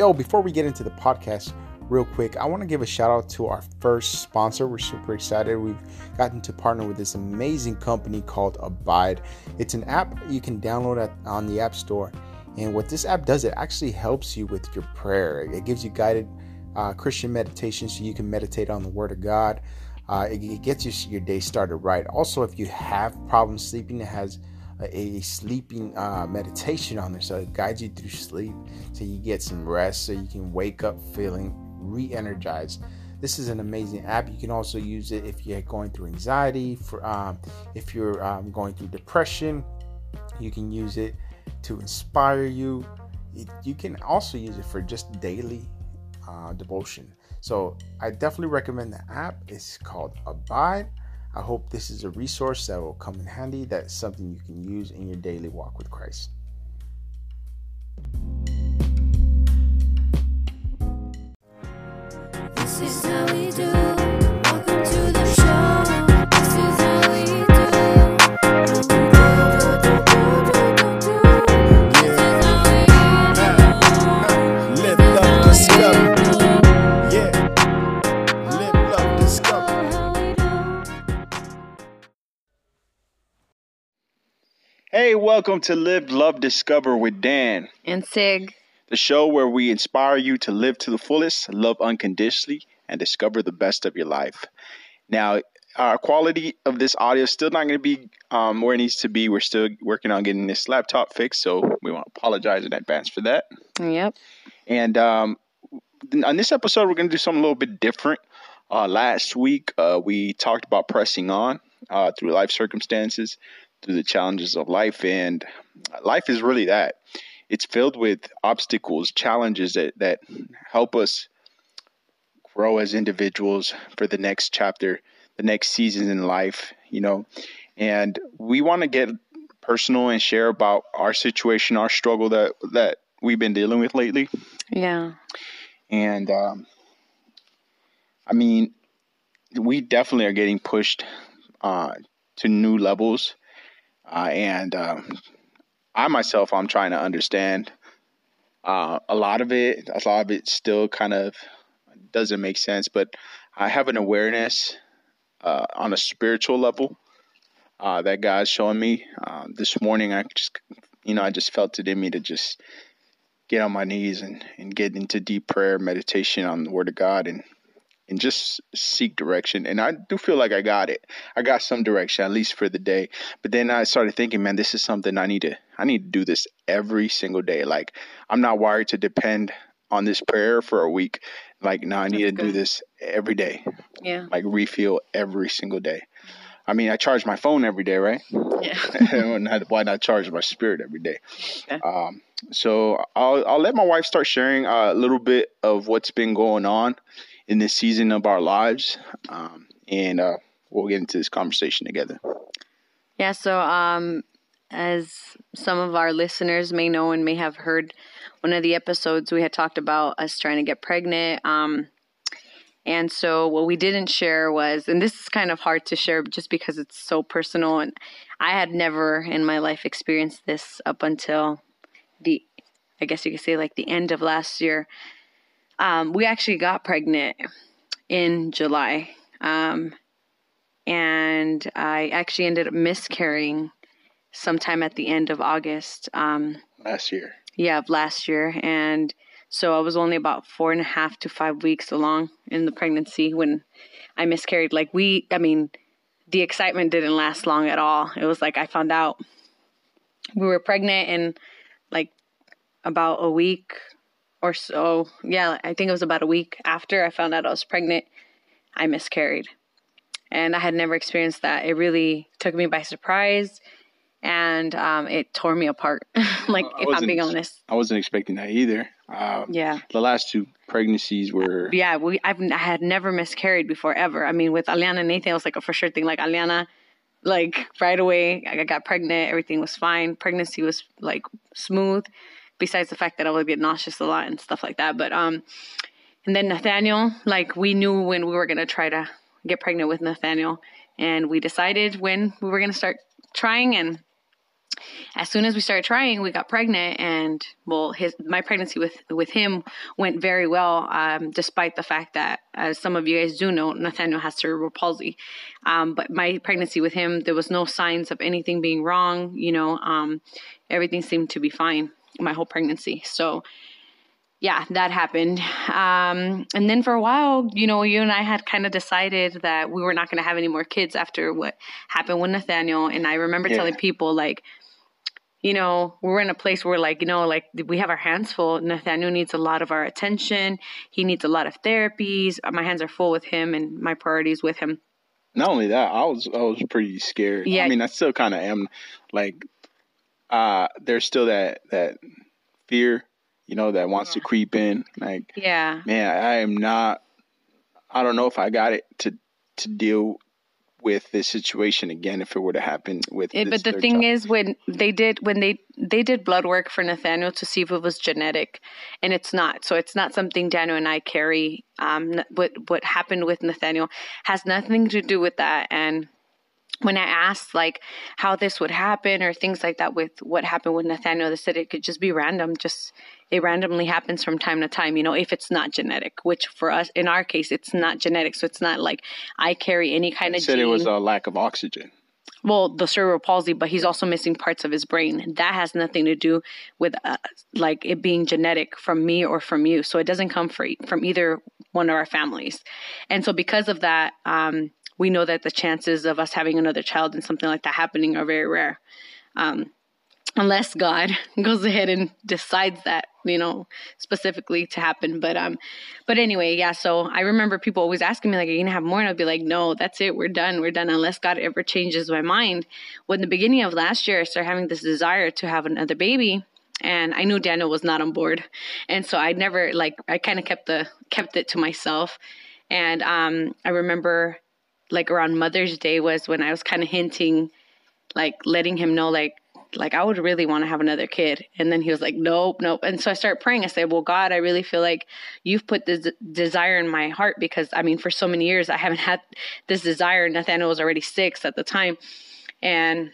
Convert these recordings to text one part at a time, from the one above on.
Yo, before we get into the podcast, real quick, I want to give a shout out to our first sponsor. We're super excited. We've gotten to partner with this amazing company called Abide. It's an app you can download at, on the App Store. And what this app does, it actually helps you with your prayer. It gives you guided uh, Christian meditation so you can meditate on the Word of God. Uh, it, it, gets you, your day started right. Also, if you have problems sleeping, it has a, sleeping uh, meditation on there, so it guides you through sleep, so you get some rest, so you can wake up feeling re-energized. This is an amazing app. You can also use it if you're going through anxiety, for um, if you're um, going through depression. You can use it to inspire you. You can also use it for just daily uh, devotion. So I definitely recommend the app. It's called Abide. I hope this is a resource that will come in handy. That's something you can use in your daily walk with Christ. This is how we do. Welcome to Live, Love, Discover with Dan and Sig, the show where we inspire you to live to the fullest, love unconditionally, and discover the best of your life. Now, our quality of this audio is still not going to be um, where it needs to be. We're still working on getting this laptop fixed, so we want to apologize in advance for that. Yep. And um, on this episode, we're going to do something a little bit different. Uh, last week, uh, we talked about pressing on uh, through life circumstances through the challenges of life. And life is really that it's filled with obstacles, challenges that, that help us grow as individuals for the next chapter, the next season in life, you know. And we want to get personal and share about our situation, our struggle that that we've been dealing with lately. Yeah. And um, I mean, we definitely are getting pushed uh, to new levels uh, and um, I myself, I'm trying to understand uh, a lot of it. A lot of it still kind of doesn't make sense, but I have an awareness uh, on a spiritual level uh, that God's showing me. Uh, this morning, I just, you know, I just felt it in me to just get on my knees and, and get into deep prayer, meditation on the Word of God, and and just seek direction. And I do feel like I got it. I got some direction, at least for the day. But then I started thinking, man, this is something I need to I need to do this every single day. Like I'm not wired to depend on this prayer for a week. Like now I need That's to good. do this every day. Yeah. Like refill every single day. I mean, I charge my phone every day, right? Yeah. Why not charge my spirit every day? Okay. Um, so I'll I'll let my wife start sharing a little bit of what's been going on in this season of our lives. Um, and uh, we'll get into this conversation together. Yeah, so um, as some of our listeners may know and may have heard, one of the episodes we had talked about us trying to get pregnant. Um, and so what we didn't share was, and this is kind of hard to share just because it's so personal, and I had never in my life experienced this up until the, I guess you could say like the end of last year. Um, we actually got pregnant in July. Um, and I actually ended up miscarrying sometime at the end of August. Um, last year. Yeah, of last year. And so I was only about four and a half to five weeks along in the pregnancy when I miscarried. Like, we, I mean, the excitement didn't last long at all. It was like I found out we were pregnant in like about a week or so. Yeah, I think it was about a week after I found out I was pregnant, I miscarried. And I had never experienced that. It really took me by surprise and um, it tore me apart. like, if I'm being honest, I wasn't expecting that either. Um, yeah. The last two pregnancies were. Yeah, we I've, I had never miscarried before ever. I mean, with Aliana and Nathan, it was like a for sure thing. Like, Aliana, like right away, I got pregnant, everything was fine. Pregnancy was like smooth besides the fact that I would get nauseous a lot and stuff like that. But um, and then Nathaniel, like we knew when we were gonna try to get pregnant with Nathaniel, and we decided when we were gonna start trying and as soon as we started trying, we got pregnant, and well, his my pregnancy with with him went very well, um, despite the fact that, as some of you guys do know, Nathaniel has cerebral palsy. Um, but my pregnancy with him, there was no signs of anything being wrong. You know, um, everything seemed to be fine my whole pregnancy. So yeah, that happened. Um, and then for a while, you know, you and I had kind of decided that we were not going to have any more kids after what happened with Nathaniel. And I remember yeah. telling people, like, you know, we're in a place where, like, you know, like we have our hands full. Nathaniel needs a lot of our attention. He needs a lot of therapies. My hands are full with him and my priorities with him. Not only that, I was I was pretty scared. Yeah. I mean, I still kind of am. Like, uh, there's still that that fear you know, that wants to creep in. Like, yeah, man, I am not. I don't know if I got it to to deal with this situation again if it were to happen with. It, but the thing child. is, when they did when they they did blood work for Nathaniel to see if it was genetic, and it's not. So it's not something Daniel and I carry. Um, what what happened with Nathaniel has nothing to do with that, and when I asked like how this would happen or things like that with what happened with Nathaniel, they said it could just be random. Just it randomly happens from time to time, you know, if it's not genetic, which for us in our case it's not genetic. So it's not like I carry any kind of said gene. it was a lack of oxygen. Well, the cerebral palsy, but he's also missing parts of his brain. That has nothing to do with uh, like it being genetic from me or from you. So it doesn't come for, from either one of our families. And so because of that, um, we know that the chances of us having another child and something like that happening are very rare. Um, unless God goes ahead and decides that, you know, specifically to happen. But um, but anyway, yeah. So I remember people always asking me like, "Are you gonna have more?" And I'd be like, "No, that's it. We're done. We're done. Unless God ever changes my mind." When the beginning of last year, I started having this desire to have another baby, and I knew Daniel was not on board, and so I never like I kind of kept the kept it to myself. And um, I remember like around Mother's Day was when I was kind of hinting, like letting him know, like, like I would really want to have another kid. And then he was like, nope, nope. And so I started praying. I said, well, God, I really feel like you've put this desire in my heart because I mean, for so many years, I haven't had this desire. Nathaniel was already six at the time. And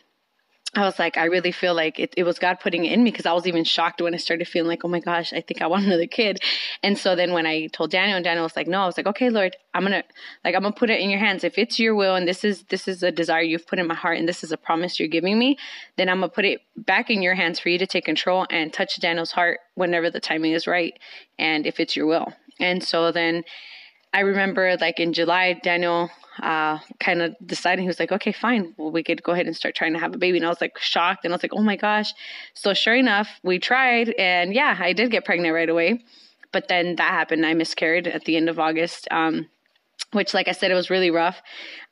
I was like, I really feel like it, it was God putting it in me because I was even shocked when I started feeling like, oh my gosh, I think I want another kid. And so then when I told Daniel and Daniel was like, no, I was like, okay, Lord, I'm gonna like I'm gonna put it in your hands. If it's your will and this is this is a desire you've put in my heart and this is a promise you're giving me, then I'm gonna put it back in your hands for you to take control and touch Daniel's heart whenever the timing is right and if it's your will. And so then I remember like in July, Daniel uh, kind of deciding he was like, okay, fine, well, we could go ahead and start trying to have a baby. And I was like shocked, and I was like, oh my gosh. So sure enough, we tried, and yeah, I did get pregnant right away. But then that happened. I miscarried at the end of August, um, which, like I said, it was really rough.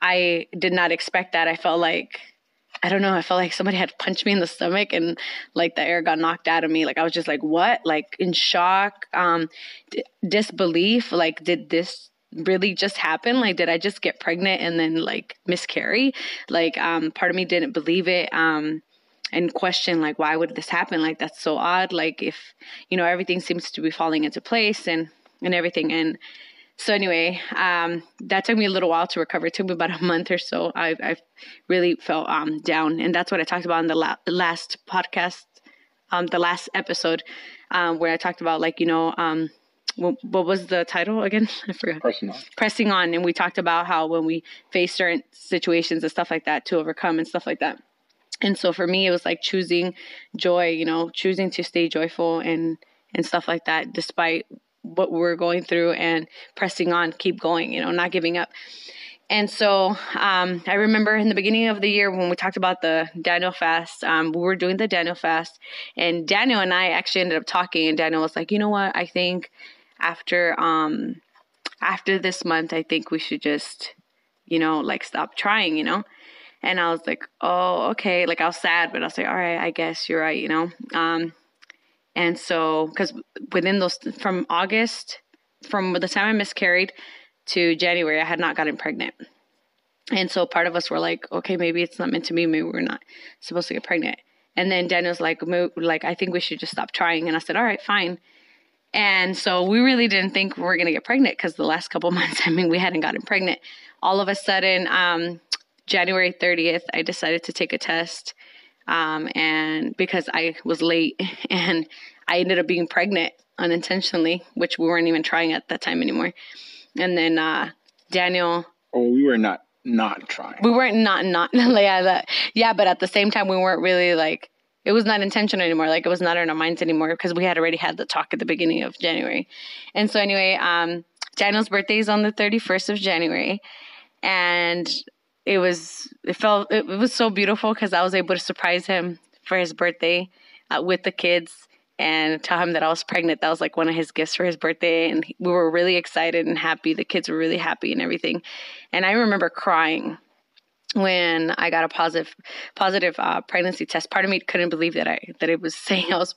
I did not expect that. I felt like I don't know. I felt like somebody had punched me in the stomach and like the air got knocked out of me. Like I was just like, what? Like in shock, um, d- disbelief. Like, did this really just happen? Like, did I just get pregnant and then like miscarry? Like, um, part of me didn't believe it. Um, and question like why would this happen like that's so odd like if you know everything seems to be falling into place and and everything and so anyway um that took me a little while to recover it took me about a month or so i i really felt um down and that's what i talked about in the la- last podcast um the last episode um where i talked about like you know um what, what was the title again? I forgot. Pressing on. Pressing on, and we talked about how when we face certain situations and stuff like that to overcome and stuff like that. And so for me, it was like choosing joy, you know, choosing to stay joyful and and stuff like that, despite what we're going through, and pressing on, keep going, you know, not giving up. And so um, I remember in the beginning of the year when we talked about the Daniel fast, um, we were doing the Daniel fast, and Daniel and I actually ended up talking. And Daniel was like, "You know what? I think after um after this month I think we should just you know like stop trying you know? And I was like oh okay. Like I was sad but I was like all right I guess you're right you know? Um and so because within those from August from the time I miscarried to January I had not gotten pregnant. And so part of us were like okay maybe it's not meant to be maybe we're not supposed to get pregnant. And then Daniel's like like I think we should just stop trying. And I said all right fine and so we really didn't think we were going to get pregnant because the last couple months, I mean, we hadn't gotten pregnant. All of a sudden, um, January 30th, I decided to take a test Um, and because I was late and I ended up being pregnant unintentionally, which we weren't even trying at that time anymore. And then uh, Daniel. Oh, we were not not trying. We weren't not not yeah that, yeah, but at the same time we weren't really like it was not intentional anymore. Like it was not in our minds anymore because we had already had the talk at the beginning of January. And so anyway, um, Daniel's birthday is on the 31st of January, and it was it felt it, was so beautiful because I was able to surprise him for his birthday uh, with the kids and tell him that I was pregnant. That was like one of his gifts for his birthday. And we were really excited and happy. The kids were really happy and everything. And I remember crying when I got a positive positive uh, pregnancy test. Part of me couldn't believe that I that it was saying I was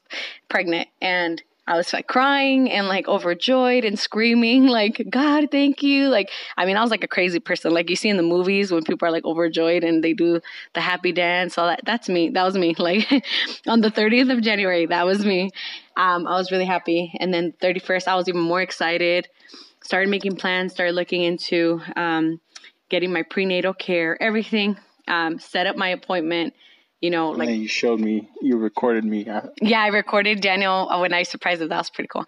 pregnant. And I was like crying and like overjoyed and screaming like God, thank you. Like I mean, I was like a crazy person. Like you see in the movies when people are like overjoyed and they do the happy dance, all that. That's me. That was me. Like on the 30th of January, that was me. Um, I was really happy. And then 31st, I was even more excited. Started making plans. Started looking into um, getting my prenatal care, everything. Um, set up my appointment you know, like you showed me, you recorded me. Yeah, I recorded Daniel when I surprised him. That was pretty cool.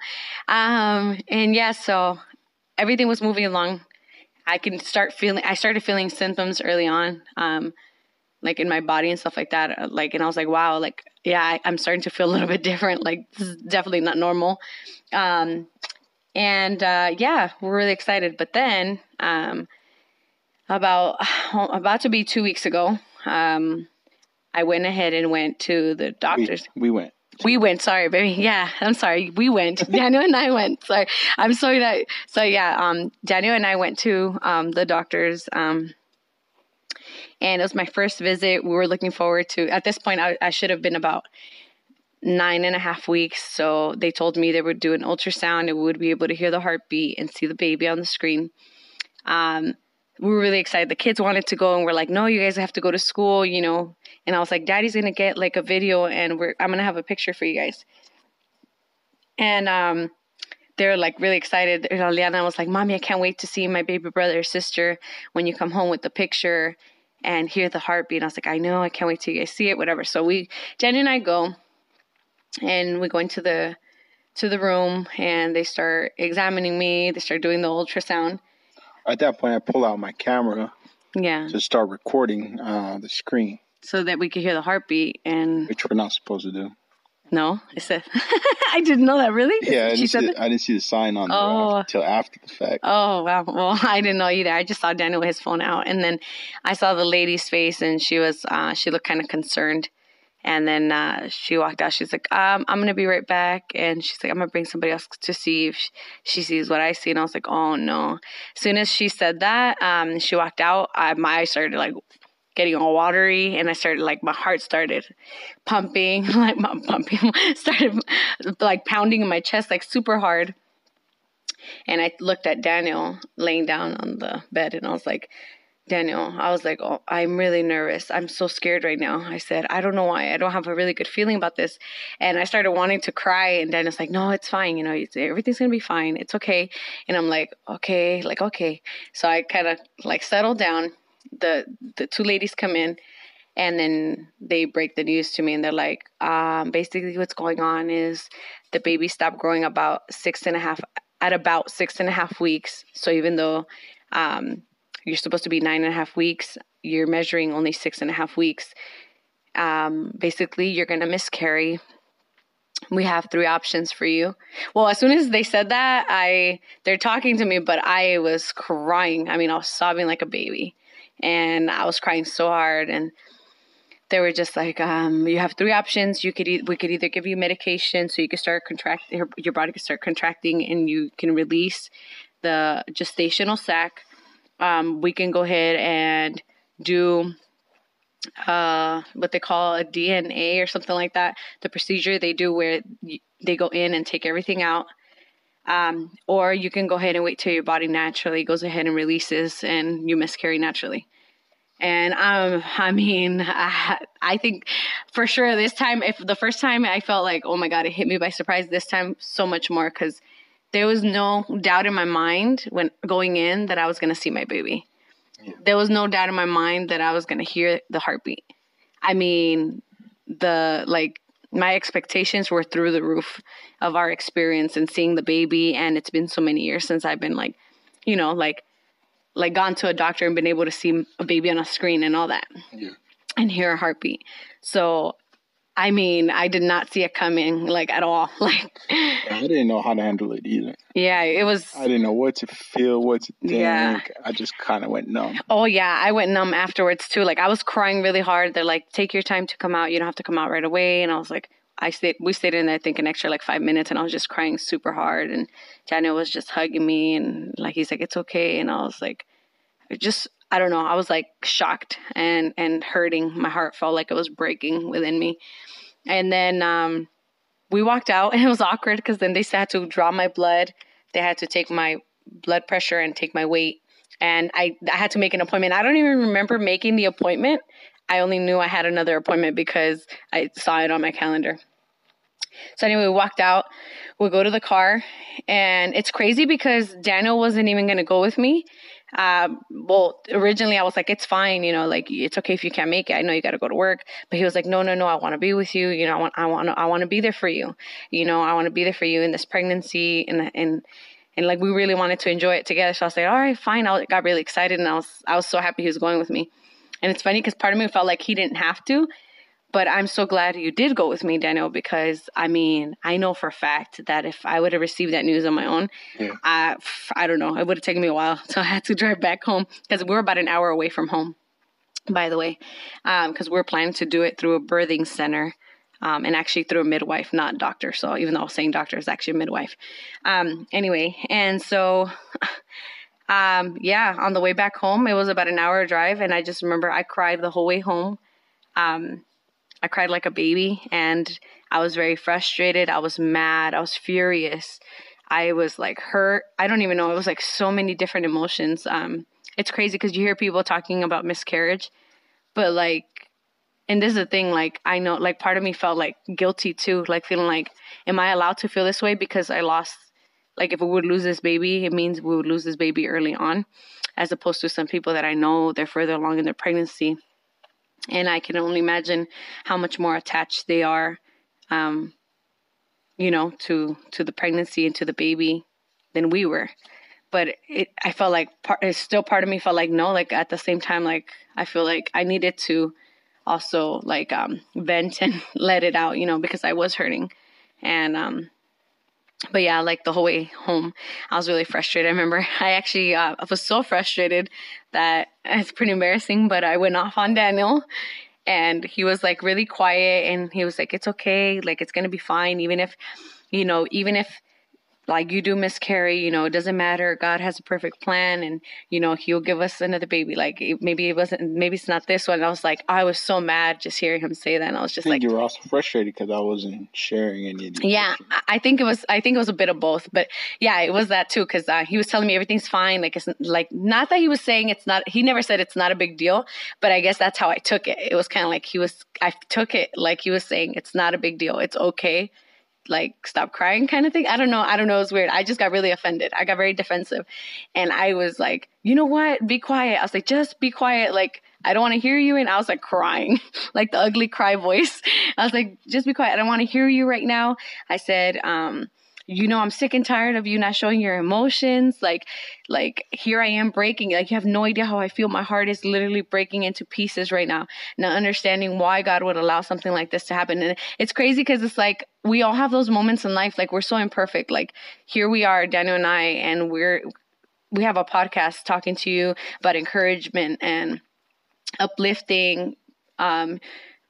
Um, and yeah, so everything was moving along. I can start feeling. I started feeling symptoms early on, um, like in my body and stuff like that. Uh, like, and I was like, wow, like yeah, I, am starting to feel a little bit different. Like this is definitely not normal. Um, and uh, yeah, we're really excited. But then, um, about about to be two weeks ago, um, I went ahead and went to the doctors. We, we went. We went. Sorry, baby. Yeah, I'm sorry. We went. Daniel and I went. Sorry, I'm sorry that. So yeah, um, Daniel and I went to um the doctors. Um, and it was my first visit. We were looking forward to. At this point, I, I should have been about nine and a half weeks. So they told me they would do an ultrasound and we would be able to hear the heartbeat and see the baby on the screen. Um, we were really excited. The kids wanted to go and we're like, no, you guys have to go to school, you know. And I was like, Daddy's gonna get like a video and we're I'm gonna have a picture for you guys. And um they're like really excited. And Liana was like, Mommy, I can't wait to see my baby brother or sister when you come home with the picture and hear the heartbeat. And I was like, I know, I can't wait till you guys see it, whatever. So we Jenny and I go and we go into the to the room and they start examining me, they start doing the ultrasound at that point, I pull out my camera. Yeah. To start recording uh, the screen. So that we could hear the heartbeat and. Which we're not supposed to do. No, I said I didn't know that. Really? Yeah, I didn't, see the, I didn't see the sign on oh. until after the fact. Oh wow! Well, I didn't know either. I just saw Daniel with his phone out, and then I saw the lady's face, and she was uh, she looked kind of concerned. And then uh, she walked out. She's like, um, I'm gonna be right back. And she's like, I'm gonna bring somebody else to see if she sees what I see. And I was like, oh no. As soon as she said that, um, she walked out. I, my eyes started like getting all watery, and I started like my heart started pumping, like my pumping started like pounding in my chest like super hard. And I looked at Daniel laying down on the bed, and I was like, Daniel, I was like, oh, I'm really nervous. I'm so scared right now. I said, I don't know why. I don't have a really good feeling about this. And I started wanting to cry. And Daniel's like, no, it's fine. You know, everything's going to be fine. It's okay. And I'm like, okay, like, okay. So I kind of like settled down. The, the two ladies come in and then they break the news to me and they're like, um, basically what's going on is the baby stopped growing about six and a half, at about six and a half weeks. So even though, um, you're supposed to be nine and a half weeks. You're measuring only six and a half weeks. Um, basically, you're going to miscarry. We have three options for you. Well, as soon as they said that, I they're talking to me, but I was crying. I mean, I was sobbing like a baby, and I was crying so hard. And they were just like, um, "You have three options. You could e- we could either give you medication so you could start contract your, your body could start contracting and you can release the gestational sac, um, we can go ahead and do uh, what they call a D&C or something like that. The procedure they do where they go in and take everything out. Um, or you can go ahead and wait till your body naturally goes ahead and releases and you miscarry naturally. And um, I mean, I, I think for sure this time, if the first time I felt like, oh my God, it hit me by surprise, this time so much more because there was no doubt in my mind when going in that I was going to see my baby. Yeah. There was no doubt in my mind that I was going to hear the heartbeat. I mean, the like my expectations were through the roof of our experience and seeing the baby and it's been so many years since I've been like you know like like gone to a doctor and been able to see a baby on a screen and all that. Yeah. And hear a heartbeat. So I mean, I did not see it coming like at all. Like I didn't know how to handle it either. Yeah, it was I didn't know what to feel, what to think. Yeah. I just kind of went numb. Oh yeah, I went numb afterwards too. Like I was crying really hard. They're like, "Take your time to come out. You don't have to come out right away." And I was like, I stayed we stayed in there I think an extra like 5 minutes and I was just crying super hard and Daniel was just hugging me and like he's like, "It's okay." And I was like just I don't know. I was like shocked and and hurting. My heart felt like it was breaking within me. And then um, we walked out, and it was awkward because then they had to draw my blood. They had to take my blood pressure and take my weight, and I I had to make an appointment. I don't even remember making the appointment. I only knew I had another appointment because I saw it on my calendar. So anyway, we walked out. We go to the car, and it's crazy because Daniel wasn't even gonna go with me. Uh, well, originally I was like, it's fine, you know, like it's okay if you can't make it. I know you got to go to work, but he was like, no, no, no, I want to be with you. You know, I want, I want, I want to be there for you. You know, I want to be there for you in this pregnancy, and and and like we really wanted to enjoy it together. So I was like, all right, fine. I got really excited, and I was I was so happy he was going with me. And it's funny because part of me felt like he didn't have to, but I'm so glad you did go with me, Daniel, because I mean, I know for a fact that if I would have received that news on my own, yeah. I, I don't know, it would have taken me a while. So I had to drive back home because we are about an hour away from home, by the way, because um, we are planning to do it through a birthing center. Um, and actually through a midwife, not doctor. So even though I was saying doctor, it's actually a midwife. Um, anyway, and so, um, yeah, on the way back home, it was about an hour drive, and I just remember I cried the whole way home. Um, I cried like a baby and I was very frustrated. I was mad. I was furious. I was like hurt. I don't even know. It was like so many different emotions. Um, it's crazy because you hear people talking about miscarriage, but like, and this is the thing, like, I know, like, part of me felt like guilty too, like, feeling like, am I allowed to feel this way because I lost, like, if we would lose this baby, it means we would lose this baby early on, as opposed to some people that I know they're further along in their pregnancy and I can only imagine how much more attached they are, um, you know, to to the pregnancy and to the baby than we were. But it, I felt like part, it's still part of me felt like no, like at the same time, like I feel like I needed to also like um, vent and let it out, you know, because I was hurting, and um, but yeah, like the whole way home, I was really frustrated. I remember I actually uh, I was so frustrated that it's pretty embarrassing, but I went off on Daniel and he was like really quiet and he was like, it's okay. Like, it's to be fine. Even if, you know, even if like you do miscarry, you know, it doesn't matter. God has a perfect plan and, you know, he'll give us another baby. Like maybe it wasn't, maybe it's not this one. I was like, I was so mad just hearing him say that. And I was just I like, you were also frustrated because I wasn't sharing any. yeah. I think it was, I think it was a bit of both, but yeah, it was that too. Cause uh, he was telling me everything's fine. Like it's like, not that he was saying it's not, he never said it's not a big deal, but I guess that's how I took it. It was kind of like he was, I took it like he was saying it's not a big deal. It's okay like stop crying kind of thing. I don't know. I don't know. It was weird. I just got really offended. I got very defensive. And I was like, you know what? Be quiet. I was like, just be quiet. Like, I don't want to hear you. And I was like crying, like the ugly cry voice. I was like, just be quiet. I don't want to hear you right now. I said, um, you know i'm sick and tired of you not showing your emotions. Like like here i am breaking like you have no idea how i feel. My heart is literally breaking into pieces right now not understanding why god would allow something like this to happen. And it's crazy because it's like we all have those moments in life like we're so imperfect. Like here we are daniel and i and we're we have a podcast talking to you about encouragement and uplifting um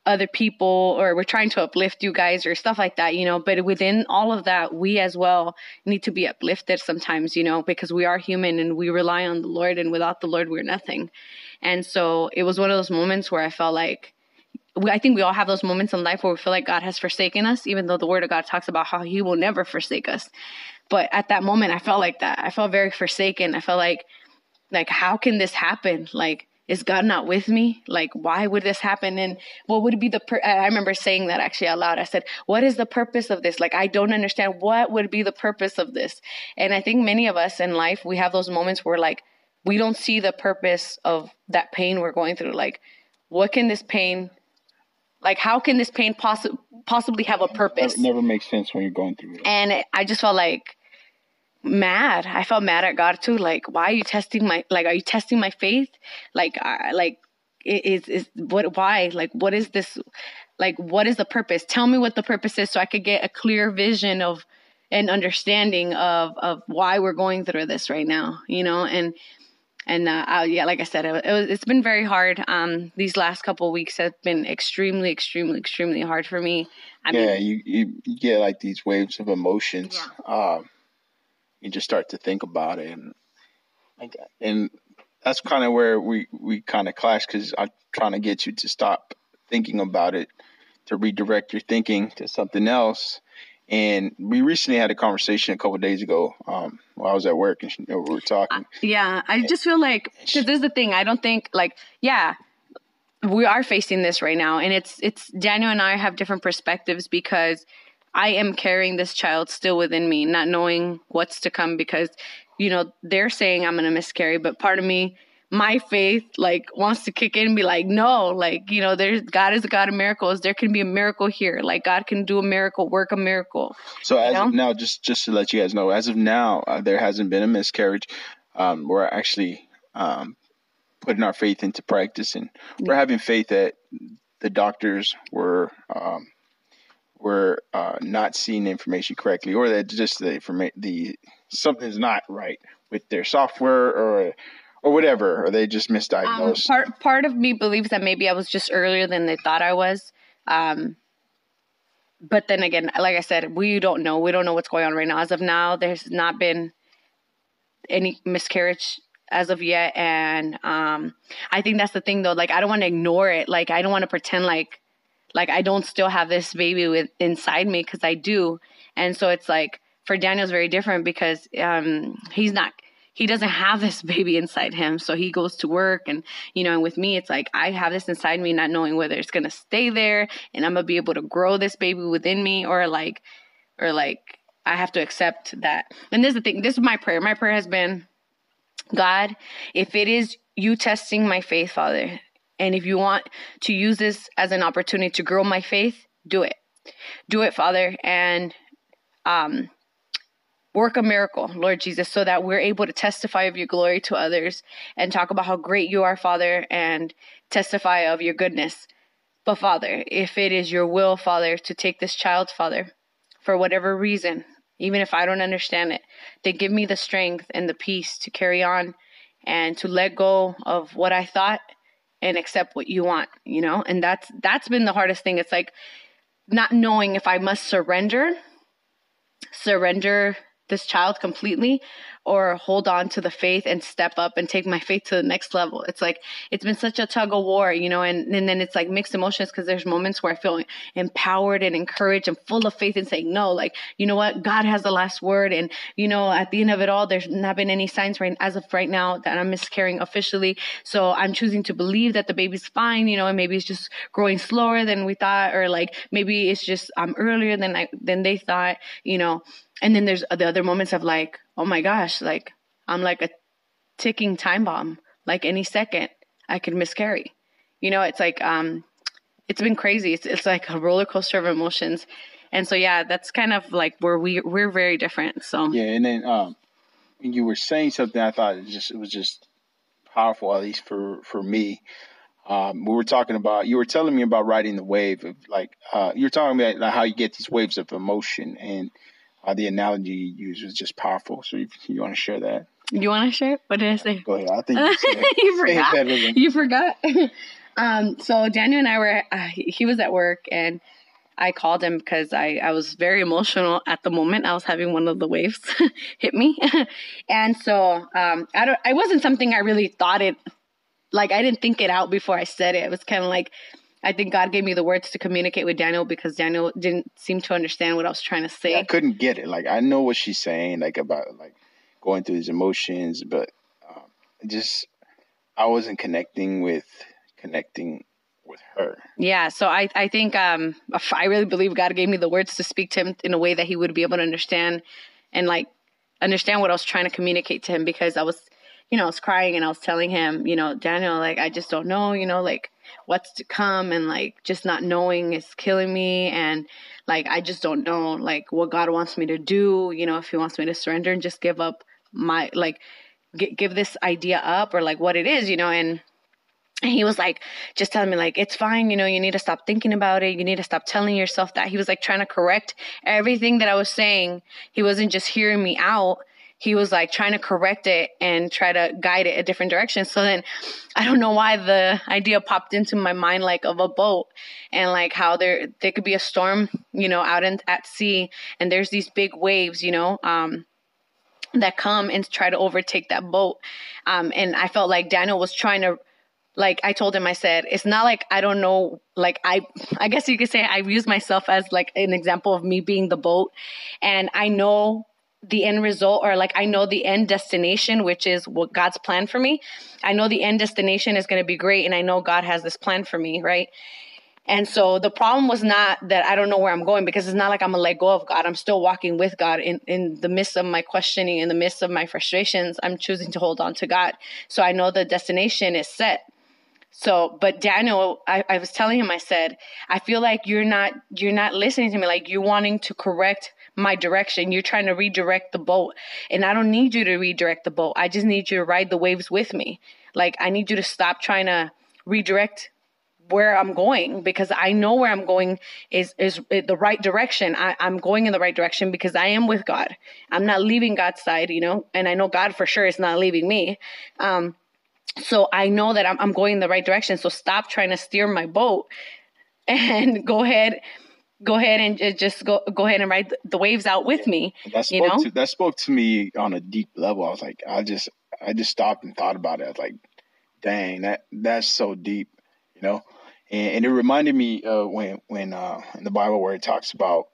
other people or we're trying to uplift you guys or stuff like that, you know. But within all of that, we as well need to be uplifted sometimes, you know, because we are human and we rely on the Lord, and without the Lord, we're nothing. And so it was one of those moments where I felt like I think we all have those moments in life where we feel like God has forsaken us, even though the Word of God talks about how He will never forsake us. But at that moment, I felt like that. I felt very forsaken. I felt like, like, how can this happen? Like, is God not with me? Like, why would this happen? And what would be the, pur- I remember saying that actually out loud. I said, what is the purpose of this? Like, I don't understand what would be the purpose of this. And I think many of us in life, we have those moments where like, we don't see the purpose of that pain we're going through. Like, what can this pain Like, how can this pain possi- possibly have a purpose? It never makes sense when you're going through it. And I just felt like mad. I felt mad at God too. Like, why are you testing my like? Are you testing my faith? Like, uh, like is is what? Why? Like, what is this? Like, what is the purpose? Tell me what the purpose is, so I could get a clear vision of an understanding of of why we're going through this right now. You know, and and uh, I, yeah, like I said, it, it was, it's been very hard. Um, these last couple weeks have been extremely, extremely, extremely hard for me. I yeah, mean, you, you, you get like these waves of emotions. Yeah. Um, you just start to think about it, and like, and that's kind of where we we kind of clash because I'm trying to get you to stop thinking about it, to redirect your thinking to something else, and we recently had a conversation a couple days ago um, while I was at work and we were talking. Yeah, I just feel like because this is the thing. I don't think like yeah, we are facing this right now, and it's it's Daniel and I have different perspectives because I am carrying this child still within me, not knowing what's to come because you know they're saying I'm gonna miscarry, but part of me my faith like wants to kick in and be like no like you know there's god is a god of miracles. There can be a miracle here. Like god can do a miracle work a miracle. So as know? of now just just to let you guys know as of now uh, there hasn't been a miscarriage. Um, we're actually um, putting our faith into practice and we're having faith that the doctors were um, were uh, not seeing the information correctly or that just the the something's not right with their software or or whatever, or they just misdiagnosed. Um, part part of me believes that maybe I was just earlier than they thought I was. Um, but then again, like I said, we don't know. We don't know what's going on right now. As of now, there's not been any miscarriage as of yet, and um, I think that's the thing though. Like I don't want to ignore it. Like I don't want to pretend like like I don't still have this baby with inside me because I do. And so it's like for Daniel's very different because um, he's not he doesn't have this baby inside him. So he goes to work and, you know, and with me, it's like I have this inside me, not knowing whether it's going to stay there and I'm going to be able to grow this baby within me or like, or like I have to accept that. And this is the thing. This is my prayer. My prayer has been, God, if it is you testing my faith, Father, and if you want to use this as an opportunity to grow my faith, do it. Do it, Father. And um, work a miracle, Lord Jesus, so that we're able to testify of your glory to others and talk about how great you are, Father, and testify of your goodness. But, Father, if it is your will, Father, to take this child, Father, for whatever reason, even if I don't understand it, then give me the strength and the peace to carry on and to let go of what I thought and accept what you want, you know? And that's that's been the hardest thing. It's like not knowing if I must surrender surrender this child completely or hold on to the faith and step up and take my faith to the next level. It's like it's been such a tug of war, you know, and, and then it's like mixed emotions because there's moments where I feel empowered and encouraged and full of faith and saying, no, like, you know what, God has the last word. And, you know, at the end of it all, there's not been any signs right as of right now that I'm miscarrying officially. So I'm choosing to believe that the baby's fine, you know, and maybe it's just growing slower than we thought, or like maybe it's just I'm um, earlier than I than they thought, you know and then there's the other moments of like, oh my gosh, like I'm like a ticking time bomb. Like any second, I could miscarry. You know, it's like um, it's been crazy. It's it's like a roller coaster of emotions, and so yeah, that's kind of like where we we're very different. So yeah, and then um, you were saying something, I thought it just it was just powerful, at least for for me. Um, we were talking about you were telling me about riding the wave of like uh, you're talking about like, how you get these waves of emotion and uh, the analogy you used was just powerful. So if you want to share that. You want to share? What did I say? Go ahead. I think you, you forgot. You forgot. um, so Daniel and I were. Uh, he was at work, and I called him because I I was very emotional at the moment. I was having one of the waves hit me, and so um, I don't. I wasn't something I really thought it. Like I didn't think it out before I said it. It was kind of like I think God gave me the words to communicate with Daniel because Daniel didn't seem to understand what I was trying to say. Yeah, I couldn't get it. Like I know what she's saying, like about like going through his emotions, but um, just I wasn't connecting with connecting with her. Yeah, so I I think um I really believe God gave me the words to speak to him in a way that he would be able to understand and like understand what I was trying to communicate to him because I was you know I was crying and I was telling him you know Daniel like I just don't know you know like what's to come and like just not knowing is killing me. And like I just don't know like what God wants me to do, you know, if he wants me to surrender and just give up my like g- give this idea up or like what it is, you know, and and he was like just telling me like it's fine you know you need to stop thinking about it. You need to stop telling yourself that. He was like trying to correct everything that i was saying. He wasn't just hearing me out he was like trying to correct it and try to guide it a different direction. So then I don't know why the idea popped into my mind like of a boat and like how there there could be a storm, you know, out in at sea and there's these big waves, you know, um that come and try to overtake that boat. Um and I felt like Daniel was trying to like I told him, I said, it's not like I don't know, like I, I guess you could say I use myself as like an example of me being the boat. And I know the end result or like I know the end destination, which is what God's plan for me. I know the end destination is going to be great and I know God has this plan for me, right? And so the problem was not that I don't know where I'm going because it's not like I'm gonna let go of God. I'm still walking with God in, in the midst of my questioning, in the midst of my frustrations. I'm choosing to hold on to God. So I know the destination is set. So, but Daniel, I, I was telling him, I said, I feel like you're not you're not listening to me. Like you're wanting to correct my direction. You're trying to redirect the boat. And I don't need you to redirect the boat. I just need you to ride the waves with me. Like, I need you to stop trying to redirect where I'm going because I know where I'm going is is the right direction. I, am going in the right direction because I am with God. I'm not leaving God's side, you know, and I know God for sure is not leaving me. Um, so I know that I'm, I'm going in the right direction. So stop trying to steer my boat and go ahead go ahead and just go go ahead and ride the waves out with me. That spoke you know? to that spoke to me on a deep level. I was like, I just I just stopped and thought about it. I was like, dang, that that's so deep, you know. And, and it reminded me uh, when when uh, in the Bible where it talks about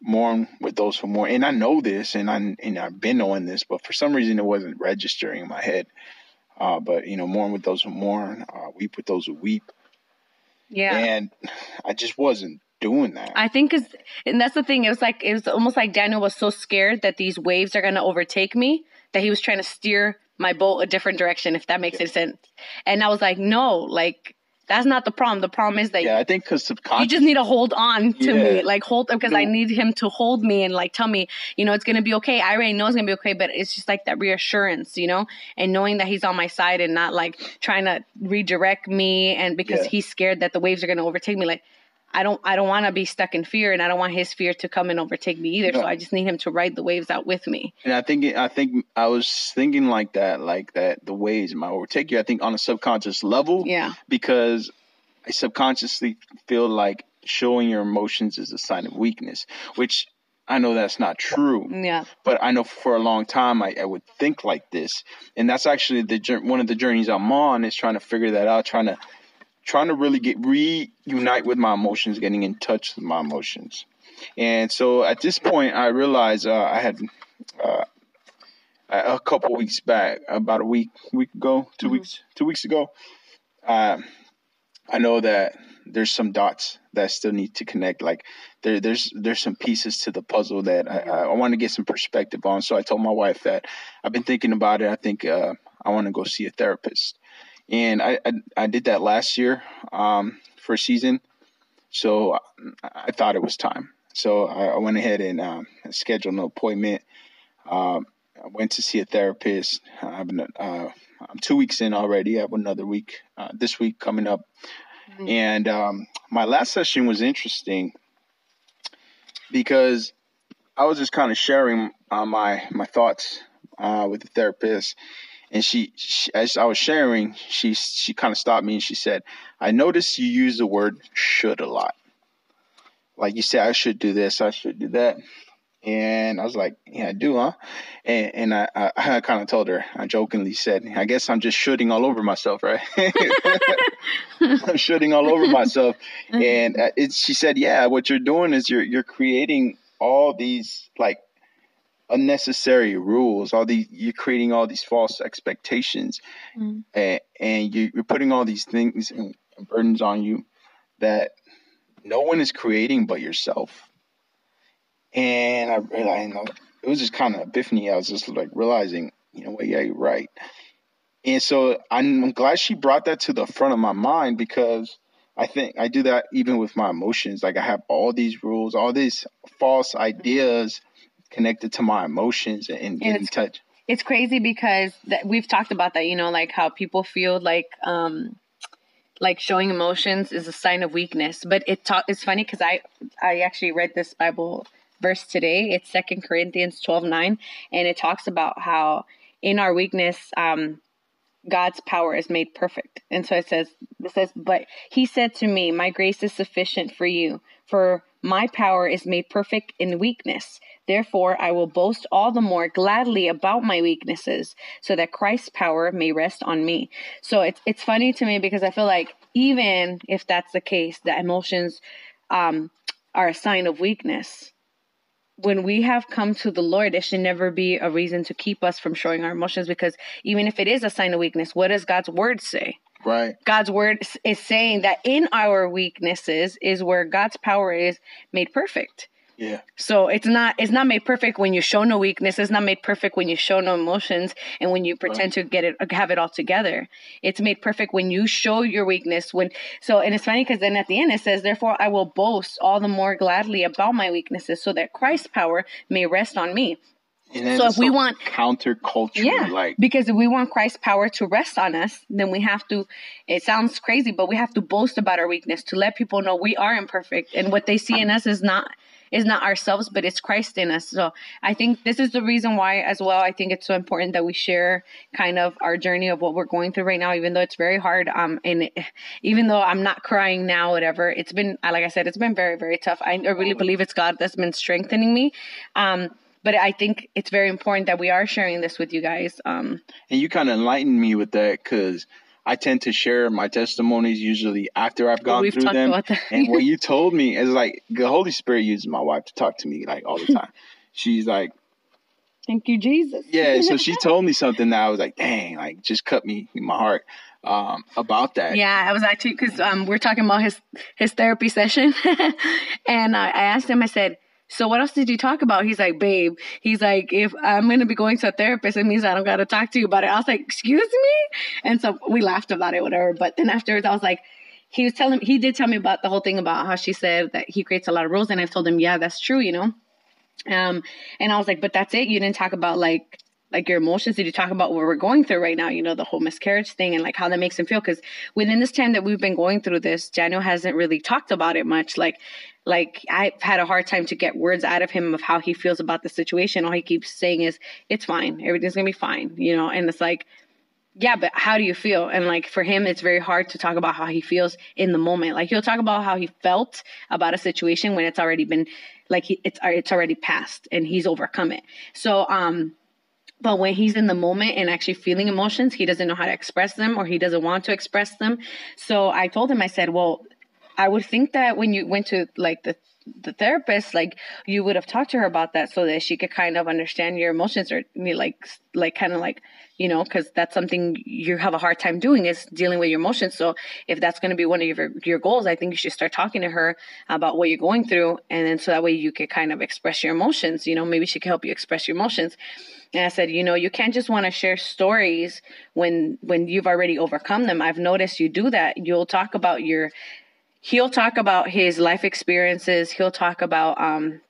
mourn with those who mourn. And I know this, and I and I've been knowing this, but for some reason it wasn't registering in my head. Uh, but you know, mourn with those who mourn, uh, weep with those who weep. Yeah. And I just wasn't doing that. I think is and that's the thing. It was like it was almost like Daniel was so scared that these waves are going to overtake me that he was trying to steer my boat a different direction. If that makes yeah. any sense. And I was like, no, like that's not the problem. The problem is that yeah, I think because you just need to hold on to yeah. me, like hold because no. I need him to hold me and like tell me, you know, it's gonna be okay. I already know it's gonna be okay, but it's just like that reassurance, you know, and knowing that he's on my side and not like trying to redirect me and because yeah. he's scared that the waves are gonna overtake me, like I don't I don't want to be stuck in fear, and I don't want his fear to come and overtake me either. No. So I just need him to ride the waves out with me. And I think I think I was thinking like that, like that the waves might overtake you. I think on a subconscious level, yeah, because I subconsciously feel like showing your emotions is a sign of weakness, which I know that's not true. Yeah. But I know for a long time I, I would think like this, and that's actually the one of the journeys I'm on is trying to figure that out, trying to trying to really get reunite with my emotions, getting in touch with my emotions. And so at this point, I realized uh, I had uh, a couple weeks back, about a week week ago, 2 mm-hmm. weeks two weeks ago. Uh, I know that there's some dots that still need to connect. Like there, there's there's some pieces to the puzzle that I, I want to get some perspective on. So I told my wife that I've been thinking about it. I think uh, I want to go see a therapist and I I, I did that last year um, for a season, so I thought it was time. So I, I went ahead and um, scheduled an appointment. Um, I went to see a therapist. I've been, uh, I'm two weeks in already. I have another week uh, this week coming up, mm-hmm. and um, my last session was interesting because I was just kind of sharing uh, my my thoughts uh, with the therapist, and she, she, as I was sharing, she she kind of stopped me and she said, "I noticed you use the word should a lot. Like you say, I should do this, I should do that." And I was like, "Yeah, I do, huh?" And, and I, I, I kind of told her, I jokingly said, "I guess I'm just shooting all over myself, right? I'm shooting all over myself." And uh, it, she said, "Yeah, what you're doing is you're you're creating all these like unnecessary rules all these you're creating all these false expectations mm. and, and you, are putting all these things and, and burdens on you that no one is creating but yourself and i realized you know, it was just kind of epiphany i was just like realizing you know what yeah you're right And so I'm glad she brought that to the front of my mind because I think I do that even with my emotions. Like I have all these rules, all these false ideas connected to my emotions and, and getting touch. It's crazy because that we've talked about that, you know, like how people feel like um like showing emotions is a sign of weakness. But it ta- it's funny because I I actually read this Bible verse today. It's Second Corinthians twelve nine, and it talks about how in our weakness, um, God's power is made perfect. And so it says, it says, but he said to me, My grace is sufficient for you, for my power is made perfect in weakness. Therefore, I will boast all the more gladly about my weaknesses, so that Christ's power may rest on me. So it's it's funny to me because I feel like even if that's the case, that emotions um, are a sign of weakness when we have come to the Lord, it should never be a reason to keep us from showing our emotions because even if it is a sign of weakness, what does God's word say? Right. God's word is saying that in our weaknesses is where God's power is made perfect. Yeah. So it's not it's not made perfect when you show no weakness. It's not made perfect when you show no emotions and when you pretend right. to get it have it all together. It's made perfect when you show your weakness. When so and it's funny because then at the end it says, "Therefore I will boast all the more gladly about my weaknesses, so that Christ's power may rest on me." So if we want counterculture, yeah, like because if we want Christ's power to rest on us, then we have to. It sounds crazy, but we have to boast about our weakness to let people know we are imperfect, and what they see in us is not is not ourselves, but it's Christ in us. So I think this is the reason why, as well, I think it's so important that we share kind of our journey of what we're going through right now, even though it's very hard. Um, and it, even though I'm not crying now, whatever, it's been, like I said, it's been very, very tough. I really believe it's God that's been strengthening me. Um, but I think it's very important that we are sharing this with you guys. Um, and you kind of enlightened me with that because I tend to share my testimonies usually after I've gone through them. and what you told me is like the Holy Spirit uses my wife to talk to me like all the time. She's like, Thank you, Jesus. yeah. So she told me something that I was like, dang, like just cut me in my heart um, about that. Yeah, I was actually because um, we're talking about his his therapy session, and I, I asked him. I said, so what else did you talk about? He's like, babe, he's like, if I'm going to be going to a therapist, it means I don't got to talk to you about it. I was like, excuse me? And so we laughed about it, whatever. But then afterwards, I was like, he was telling, he did tell me about the whole thing about how she said that he creates a lot of rules. And I've told him, yeah, that's true, you know? Um, and I was like, but that's it. You didn't talk about like, like your emotions did you talk about what we're going through right now you know the whole miscarriage thing and like how that makes him feel because within this time that we've been going through this daniel hasn't really talked about it much like like I've had a hard time to get words out of him of how he feels about the situation. All he keeps saying is, "It's fine. Everything's gonna be fine," you know. And it's like, yeah, but how do you feel? And like for him, it's very hard to talk about how he feels in the moment. Like he'll talk about how he felt about a situation when it's already been, like he, it's it's already passed and he's overcome it. So um, but when he's in the moment and actually feeling emotions, he doesn't know how to express them or he doesn't want to express them. So I told him, I said, well, I would think that when you went to like the the therapist, like you would have talked to her about that so that she could kind of understand your emotions or me, like like kind of like you know because that's something you have a hard time doing is dealing with your emotions. So if that's going to be one of your your goals, I think you should start talking to her about what you're going through, and then so that way you could kind of express your emotions. You know, maybe she could help you express your emotions. And I said, you know, you can't just want to share stories when when you've already overcome them. I've noticed you do that. You'll talk about your he'll talk about his life experiences. He'll talk about um,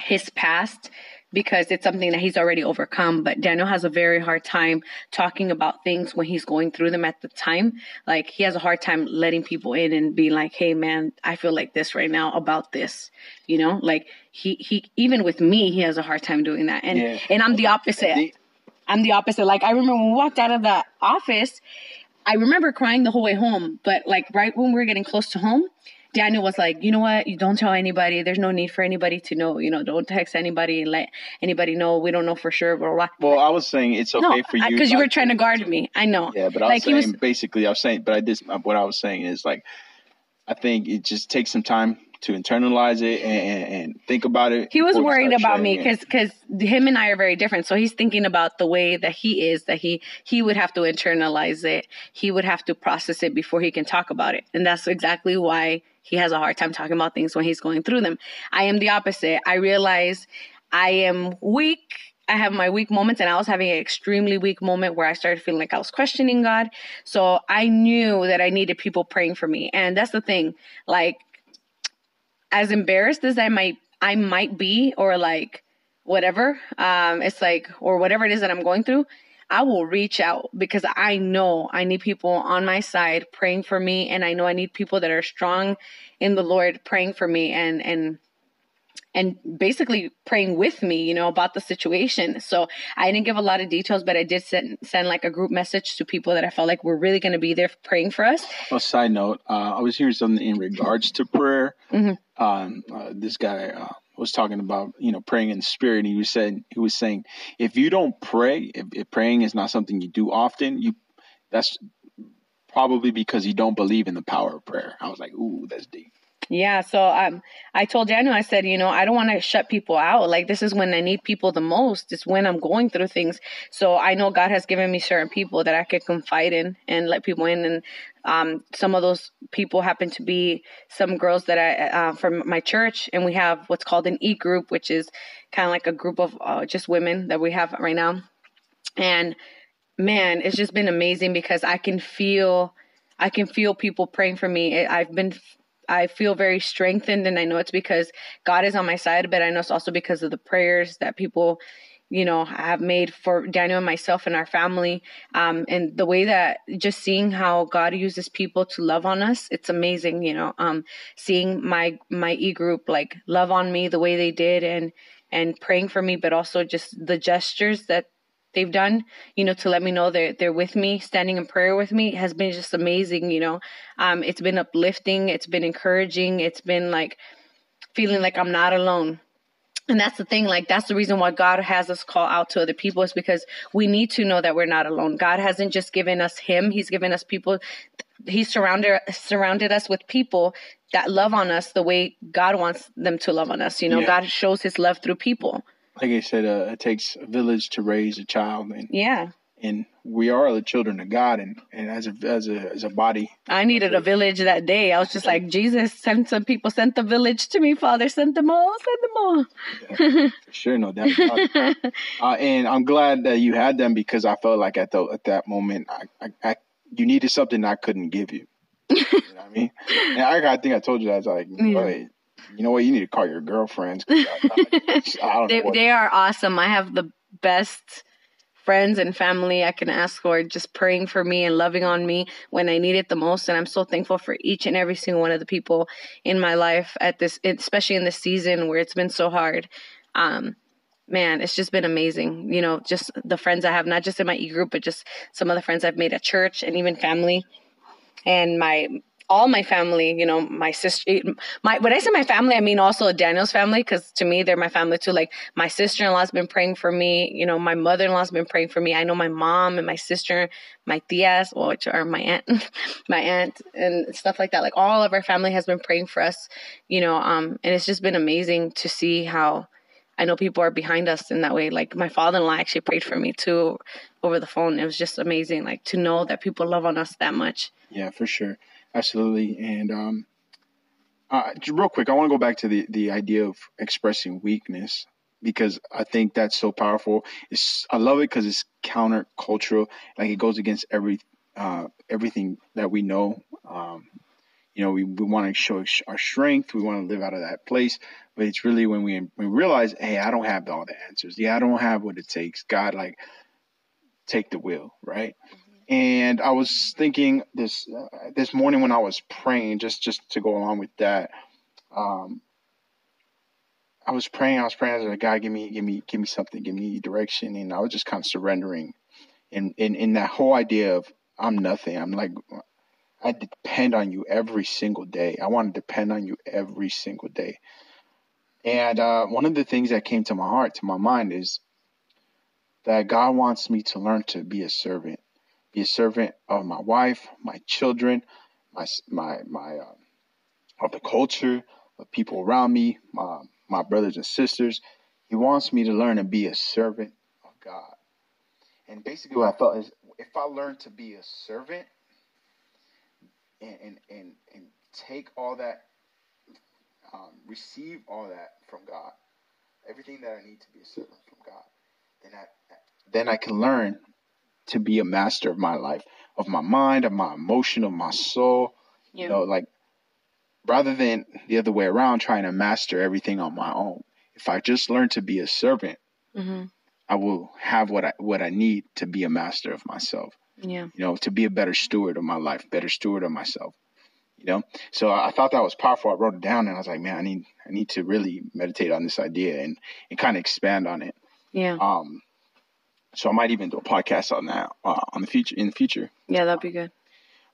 his past because it's something that he's already overcome. But Daniel has a very hard time talking about things when he's going through them at the time. Like he has a hard time letting people in and being like, "Hey, man, I feel like this right now about this." You know, like he he even with me, he has a hard time doing that. And yeah. and I'm the opposite. I'm the opposite. Like I remember when we walked out of the office I remember crying the whole way home, but like right when we were getting close to home, Daniel was like, you know what? You don't tell anybody. There's no need for anybody to know. You know, don't text anybody and let anybody know. We don't know for sure. Blah, blah. Well, I was saying it's okay no, for you because you were trying to guard me. I know. Yeah, but I was like, saying was, basically, I was saying, but I did what I was saying is like, I think it just takes some time to internalize it and, and think about it. He was worried about me because because him and I are very different. So he's thinking about the way that he is that he he would have to internalize it. He would have to process it before he can talk about it, and that's exactly why he has a hard time talking about things when he's going through them. I am the opposite. I realize I am weak I have my weak moments, and I was having an extremely weak moment where I started feeling like I was questioning God. So I knew that I needed people praying for me, and that's the thing. Like, as embarrassed as I might, I might be, or like whatever, um, it's like, or whatever it is that I'm going through. I will reach out because I know I need people on my side praying for me, and I know I need people that are strong in the Lord praying for me, and and and basically praying with me, you know, about the situation. So I didn't give a lot of details, but I did send, send like a group message to people that I felt like were really going to be there praying for us. A side note, uh, I was hearing something in regards to prayer. Mm-hmm. Um, uh, this guy uh, was talking about, you know, praying in the spirit. And he was saying, he was saying, if you don't pray, if, if praying is not something you do often, you, that's probably because you don't believe in the power of prayer. I was like, ooh, that's deep. Yeah, so um, I told Daniel, I said, you know, I don't want to shut people out. Like this is when I need people the most. It's when I'm going through things. So I know God has given me certain people that I could confide in and let people in. And um, some of those people happen to be some girls that I uh, from my church, and we have what's called an E group, which is kind of like a group of uh, just women that we have right now. And man, it's just been amazing because I can feel. I can feel people praying for me. I've been I feel very strengthened, and I know it's because God is on my side, but I know it's also because of the prayers that people, you know, have made for Daniel and myself and our family. Um, and the way that just seeing how God uses people to love on us, it's amazing, you know. Um, seeing my my e group like love on me the way they did, and and praying for me, but also just the gestures that they've done, you know, to let me know they're they're with me, standing in prayer with me has been just amazing, you know. Um, it's been uplifting, it's been encouraging, it's been like feeling like I'm not alone. And that's the thing, like that's the reason why God has us call out to other people is because we need to know that we're not alone. God hasn't just given us him, he's given us people he's surrounded surrounded us with people that love on us the way God wants them to love on us. You know, yeah. God shows his love through people like I said, uh, it takes a village to raise a child, and yeah, and we are the children of God, and, and as a as a as a body. I needed a village that day. I was just like, Jesus, send some people, send the village to me, Father, send them all, send them all. yeah, for sure, no doubt. uh, and I'm glad that you had them because I felt like at the at that moment, I, I, I you needed something I couldn't give you. you know what I mean? And I, I think I told you that. I was like, yeah you know what? You need to call your girlfriends. I, I, they, they are awesome. I have the best friends and family I can ask for, just praying for me and loving on me when I need it the most. And I'm so thankful for each and every single one of the people in my life at this, especially in this season where it's been so hard. Um, man, it's just been amazing. You know, just the friends I have, not just in my e group, but just some of the friends I've made at church and even family. And my all my family, you know, my sister, my, when I say my family, I mean also Daniel's family, because to me, they're my family too. Like my sister in law's been praying for me, you know, my mother in law's been praying for me. I know my mom and my sister, my tias, which are my aunt, my aunt, and stuff like that. Like all of our family has been praying for us, you know, um, and it's just been amazing to see how I know people are behind us in that way. Like my father in law actually prayed for me too over the phone. It was just amazing, like to know that people love on us that much. Yeah, for sure. Absolutely. And um, uh, real quick, I want to go back to the, the idea of expressing weakness because I think that's so powerful. It's I love it because it's countercultural. Like it goes against every uh, everything that we know. Um, you know, we, we want to show our strength. We want to live out of that place. But it's really when we, we realize, hey, I don't have all the answers. Yeah, I don't have what it takes. God, like, take the wheel, right? And I was thinking this uh, this morning when I was praying, just just to go along with that. Um, I was praying. I was praying a God, give me, give me, give me something, give me direction, and I was just kind of surrendering. And in in that whole idea of I'm nothing. I'm like I depend on you every single day. I want to depend on you every single day. And uh, one of the things that came to my heart, to my mind, is that God wants me to learn to be a servant be a servant of my wife, my children, my my my uh, of the culture, of people around me, my my brothers and sisters. He wants me to learn to be a servant of God. And basically, what I felt is if I learn to be a servant and and and, and take all that, um, receive all that from God, everything that I need to be a servant from God, then I, then I can learn to be a master of my life, of my mind, of my emotion, of my soul. Yeah. You know, like rather than the other way around, trying to master everything on my own. If I just learn to be a servant, hmm I will have what I what I need to be a master of myself. Yeah. You know, to be a better steward of my life, better steward of myself. You know, so I I thought that was powerful. I wrote it down, and I was like, man, I need I need to really meditate on this idea and and kind of expand on it. Yeah. Um, so I might even do a podcast on that uh, on the future in the future. Yeah, that'd be good.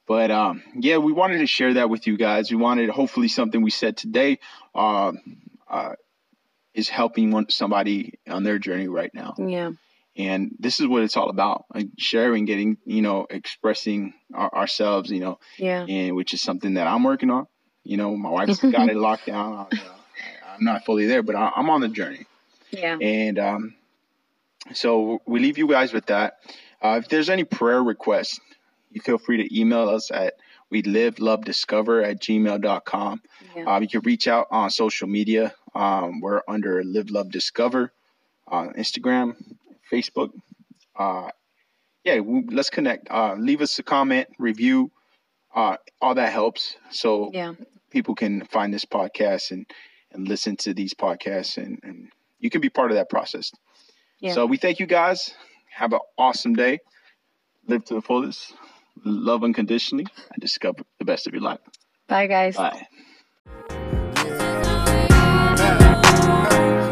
But um, yeah, we wanted to share that with you guys. We wanted hopefully something we said today um, uh, is helping one, somebody on their journey right now. Yeah. And this is what it's all about: like sharing, getting you know, expressing our, ourselves, you know, Yeah. and which is something that I'm working on. You know, my wife's got it locked down. I, you know, I'm not fully there, but I, I'm on the journey. Yeah. And um, so we leave you guys with that. Uh, if there's any prayer requests, you feel free to email us at we live love discover at gmail.com. Yeah. Uh, you can reach out on social media. Um, we're under live love discover on Instagram, Facebook. Uh, yeah, we, let's connect. Uh, leave us a comment, review. Uh, all that helps. So Yeah. people can find this podcast and, and listen to these podcasts and, and you can be part of that process. So we thank you guys. Have an awesome day. Live to the fullest. Love unconditionally and discover the best of your life. Bye, guys. Bye.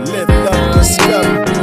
Live, love, discover.